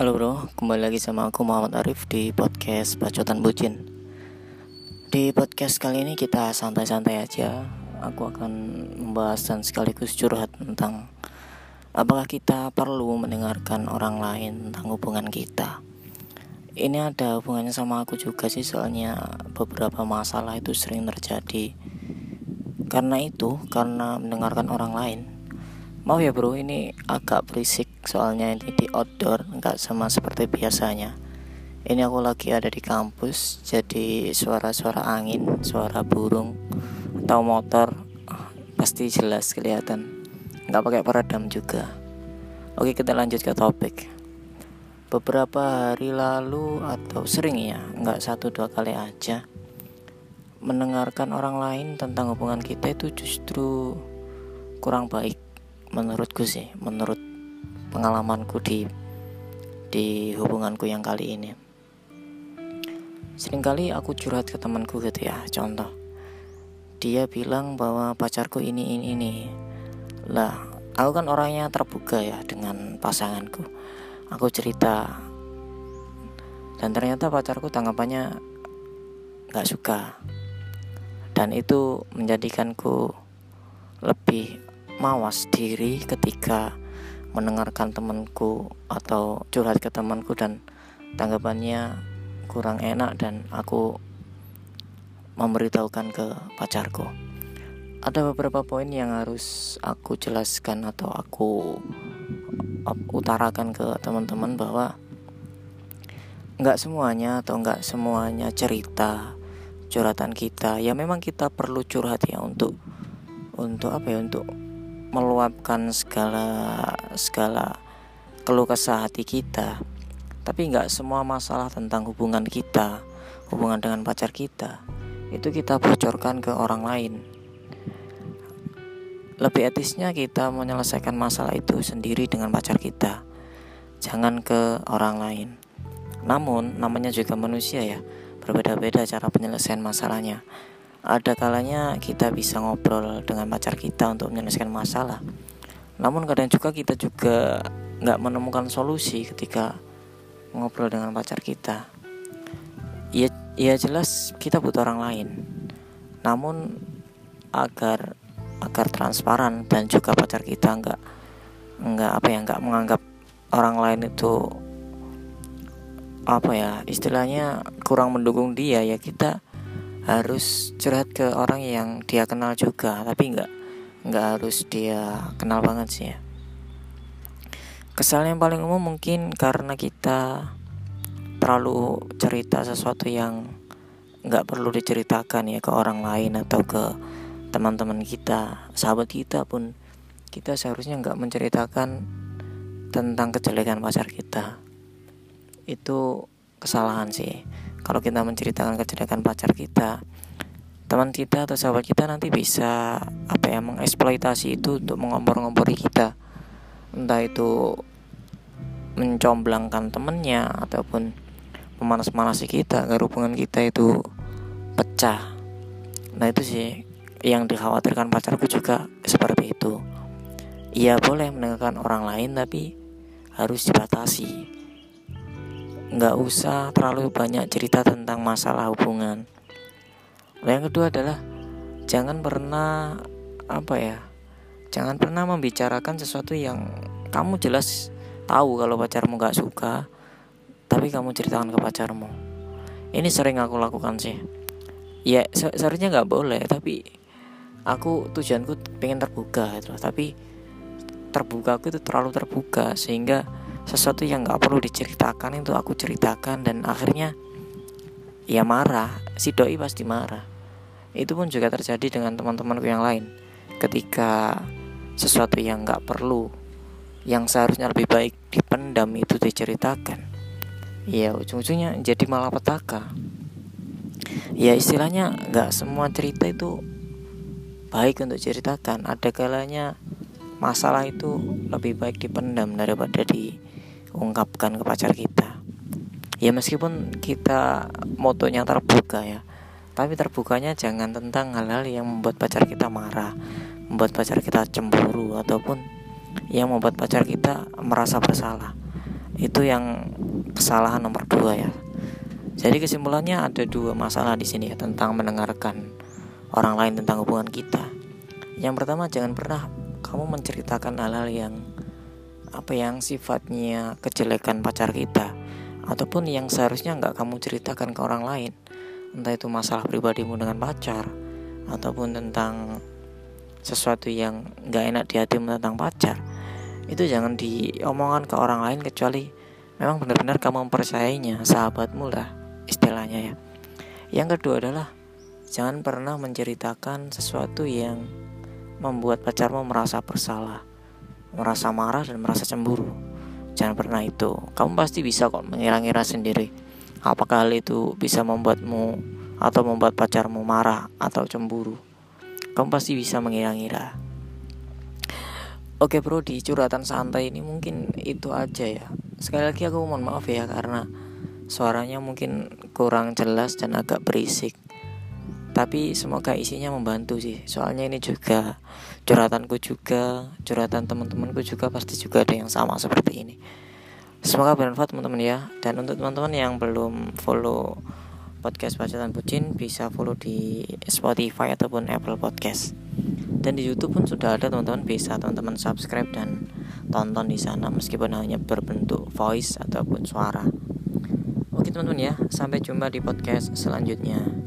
Halo bro, kembali lagi sama aku Muhammad Arif di podcast Bacotan Bucin. Di podcast kali ini kita santai-santai aja. Aku akan membahas dan sekaligus curhat tentang Apakah kita perlu mendengarkan orang lain tentang hubungan kita. Ini ada hubungannya sama aku juga sih Soalnya beberapa masalah itu sering terjadi. Karena itu, karena mendengarkan orang lain Maaf ya bro, ini agak berisik soalnya ini di outdoor, nggak sama seperti biasanya. Ini aku lagi ada di kampus, jadi suara-suara angin, suara burung atau motor pasti jelas kelihatan. Nggak pakai peredam juga. Oke kita lanjut ke topik. Beberapa hari lalu atau sering ya, nggak satu dua kali aja mendengarkan orang lain tentang hubungan kita itu justru kurang baik menurutku sih menurut pengalamanku di di hubunganku yang kali ini. Seringkali aku curhat ke temanku gitu ya contoh. Dia bilang bahwa pacarku ini ini ini. Lah aku kan orangnya terbuka ya dengan pasanganku. Aku cerita. Dan ternyata pacarku tanggapannya nggak suka. Dan itu menjadikanku lebih mawas diri ketika mendengarkan temanku atau curhat ke temanku dan tanggapannya kurang enak dan aku memberitahukan ke pacarku. Ada beberapa poin yang harus aku jelaskan atau aku utarakan ke teman-teman bahwa nggak semuanya atau nggak semuanya cerita curhatan kita ya memang kita perlu curhat ya untuk untuk apa ya untuk meluapkan segala segala keluh kesah hati kita. Tapi nggak semua masalah tentang hubungan kita hubungan dengan pacar kita itu kita bocorkan ke orang lain. Lebih etisnya kita menyelesaikan masalah itu sendiri dengan pacar kita jangan ke orang lain. Namun namanya juga manusia ya berbeda-beda cara penyelesaian masalahnya ada kalanya kita bisa ngobrol dengan pacar kita untuk menyelesaikan masalah. Namun kadang juga kita juga nggak menemukan solusi ketika ngobrol dengan pacar kita. Ya ya jelas kita butuh orang lain. Namun agar agar transparan dan juga pacar kita nggak nggak apa ya nggak menganggap orang lain itu apa ya istilahnya kurang mendukung dia ya kita harus curhat ke orang yang dia kenal juga tapi nggak nggak harus dia kenal banget sih ya. Kesalahan yang paling umum mungkin karena kita terlalu cerita sesuatu yang nggak perlu diceritakan ya ke orang lain atau ke teman-teman kita sahabat kita pun. Kita seharusnya nggak menceritakan tentang kejelekan pacar kita. Itu kesalahan sih kalau kita menceritakan kejelekan pacar kita teman kita atau sahabat kita nanti bisa apa ya mengeksploitasi itu untuk mengompor-ngompori kita. Entah itu mencomblangkan temennya ataupun memanas-manasi kita agar hubungan kita itu pecah. Nah itu sih yang dikhawatirkan pacarku juga seperti itu. Ia boleh mendengarkan orang lain tapi harus dibatasi nggak usah terlalu banyak cerita tentang masalah hubungan. yang kedua adalah jangan pernah apa ya, jangan pernah membicarakan sesuatu yang kamu jelas tahu kalau pacarmu nggak suka, tapi kamu ceritakan ke pacarmu. Ini sering aku lakukan sih. Ya se seharusnya nggak boleh, tapi aku tujuanku pengen terbuka gitu. Tapi terbuka aku itu terlalu terbuka sehingga sesuatu yang nggak perlu diceritakan itu aku ceritakan dan akhirnya ya marah. Si doi pasti marah. Itu pun juga terjadi dengan teman-temanku yang lain. Ketika sesuatu yang nggak perlu yang seharusnya lebih baik dipendam itu diceritakan ya ujung-ujungnya jadi malah petaka ya istilahnya nggak semua cerita itu baik untuk ceritakan ada kalanya masalah itu lebih baik dipendam daripada di ungkapkan ke pacar kita. Ya meskipun kita motonya terbuka ya tapi terbukanya jangan tentang hal-hal yang membuat pacar kita marah membuat pacar kita cemburu ataupun yang membuat pacar kita merasa bersalah. Itu yang kesalahan nomor dua ya. Jadi kesimpulannya ada dua masalah di sini ya tentang mendengarkan orang lain tentang hubungan kita. Yang pertama jangan pernah kamu menceritakan hal-hal yang apa yang sifatnya kejelekan pacar kita ataupun yang seharusnya nggak kamu ceritakan ke orang lain. Entah itu masalah pribadimu dengan pacar ataupun tentang sesuatu yang nggak enak di hatimu tentang pacar. Itu jangan diomongkan ke orang lain kecuali memang benar-benar kamu mempercayainya sahabatmu lah istilahnya ya. Yang kedua adalah jangan pernah menceritakan sesuatu yang membuat pacarmu merasa bersalah merasa marah dan merasa cemburu. Jangan pernah itu. Kamu pasti bisa kok mengira-ngira sendiri. Apakah hal itu bisa membuatmu atau membuat pacarmu marah atau cemburu? Kamu pasti bisa mengira-ngira. Oke bro, di curhatan santai ini mungkin itu aja ya. Sekali lagi aku mohon maaf ya karena suaranya mungkin kurang jelas dan agak berisik tapi semoga isinya membantu sih. Soalnya ini juga curhatanku juga curhatan teman-temanku juga pasti juga ada yang sama seperti ini. Semoga bermanfaat teman-teman ya. Dan untuk teman-teman yang belum follow podcast bacaan bucin bisa follow di Spotify ataupun Apple Podcast. Dan di YouTube pun sudah ada teman-teman. Bisa teman-teman subscribe dan tonton di sana meskipun hanya berbentuk voice ataupun suara. Oke teman-teman ya. Sampai jumpa di podcast selanjutnya